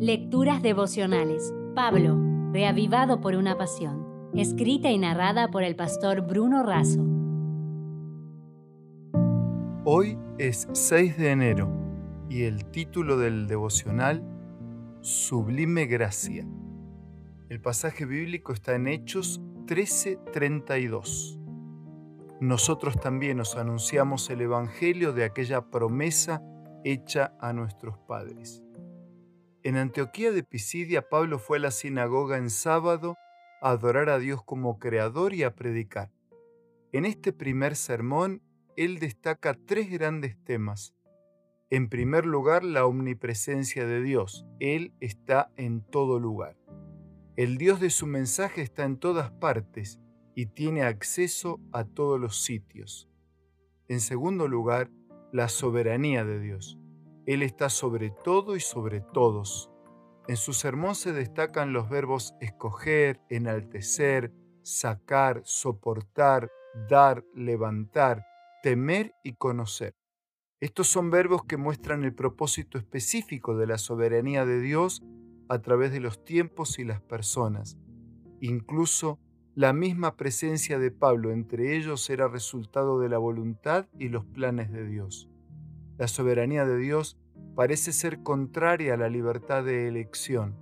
Lecturas devocionales. Pablo, reavivado por una pasión. Escrita y narrada por el pastor Bruno Razo. Hoy es 6 de enero y el título del devocional, Sublime Gracia. El pasaje bíblico está en Hechos 13:32. Nosotros también os anunciamos el Evangelio de aquella promesa hecha a nuestros padres. En Antioquía de Pisidia, Pablo fue a la sinagoga en sábado a adorar a Dios como creador y a predicar. En este primer sermón, él destaca tres grandes temas. En primer lugar, la omnipresencia de Dios. Él está en todo lugar. El Dios de su mensaje está en todas partes y tiene acceso a todos los sitios. En segundo lugar, la soberanía de Dios. Él está sobre todo y sobre todos. En su sermón se destacan los verbos escoger, enaltecer, sacar, soportar, dar, levantar, temer y conocer. Estos son verbos que muestran el propósito específico de la soberanía de Dios a través de los tiempos y las personas. Incluso la misma presencia de Pablo entre ellos era resultado de la voluntad y los planes de Dios. La soberanía de Dios parece ser contraria a la libertad de elección.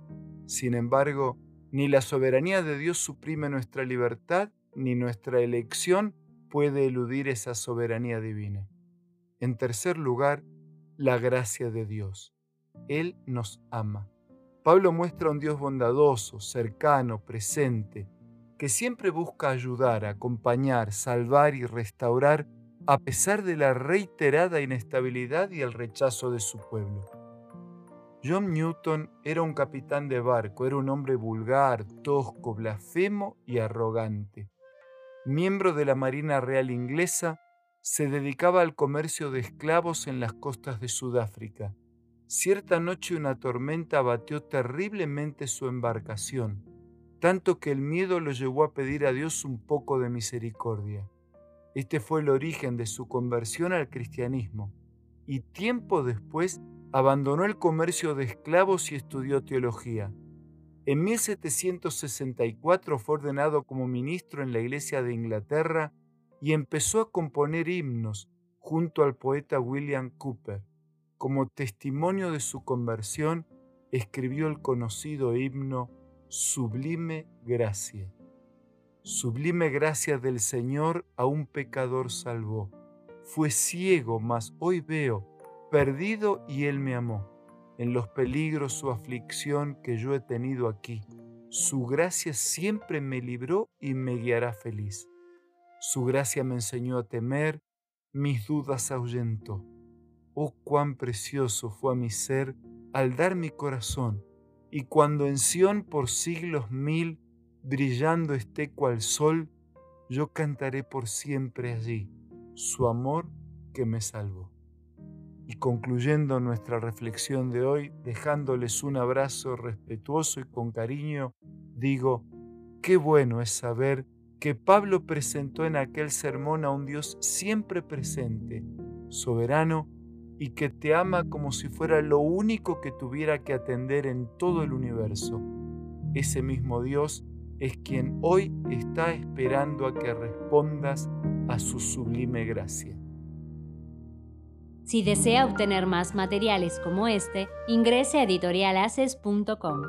Sin embargo, ni la soberanía de Dios suprime nuestra libertad, ni nuestra elección puede eludir esa soberanía divina. En tercer lugar, la gracia de Dios. Él nos ama. Pablo muestra un Dios bondadoso, cercano, presente, que siempre busca ayudar, acompañar, salvar y restaurar a pesar de la reiterada inestabilidad y el rechazo de su pueblo. John Newton era un capitán de barco, era un hombre vulgar, tosco, blasfemo y arrogante. Miembro de la Marina Real Inglesa, se dedicaba al comercio de esclavos en las costas de Sudáfrica. Cierta noche una tormenta abatió terriblemente su embarcación, tanto que el miedo lo llevó a pedir a Dios un poco de misericordia. Este fue el origen de su conversión al cristianismo y tiempo después abandonó el comercio de esclavos y estudió teología. En 1764 fue ordenado como ministro en la Iglesia de Inglaterra y empezó a componer himnos junto al poeta William Cooper. Como testimonio de su conversión, escribió el conocido himno Sublime Gracia. Sublime gracia del Señor a un pecador salvó. Fue ciego, mas hoy veo, perdido y Él me amó. En los peligros o aflicción que yo he tenido aquí, su gracia siempre me libró y me guiará feliz. Su gracia me enseñó a temer, mis dudas ahuyentó. Oh, cuán precioso fue a mi ser al dar mi corazón, y cuando en Sión por siglos mil brillando esté cual sol, yo cantaré por siempre allí su amor que me salvó. Y concluyendo nuestra reflexión de hoy, dejándoles un abrazo respetuoso y con cariño, digo, qué bueno es saber que Pablo presentó en aquel sermón a un Dios siempre presente, soberano, y que te ama como si fuera lo único que tuviera que atender en todo el universo. Ese mismo Dios es quien hoy está esperando a que respondas a su sublime gracia. Si desea obtener más materiales como este, ingrese a editorialaces.com.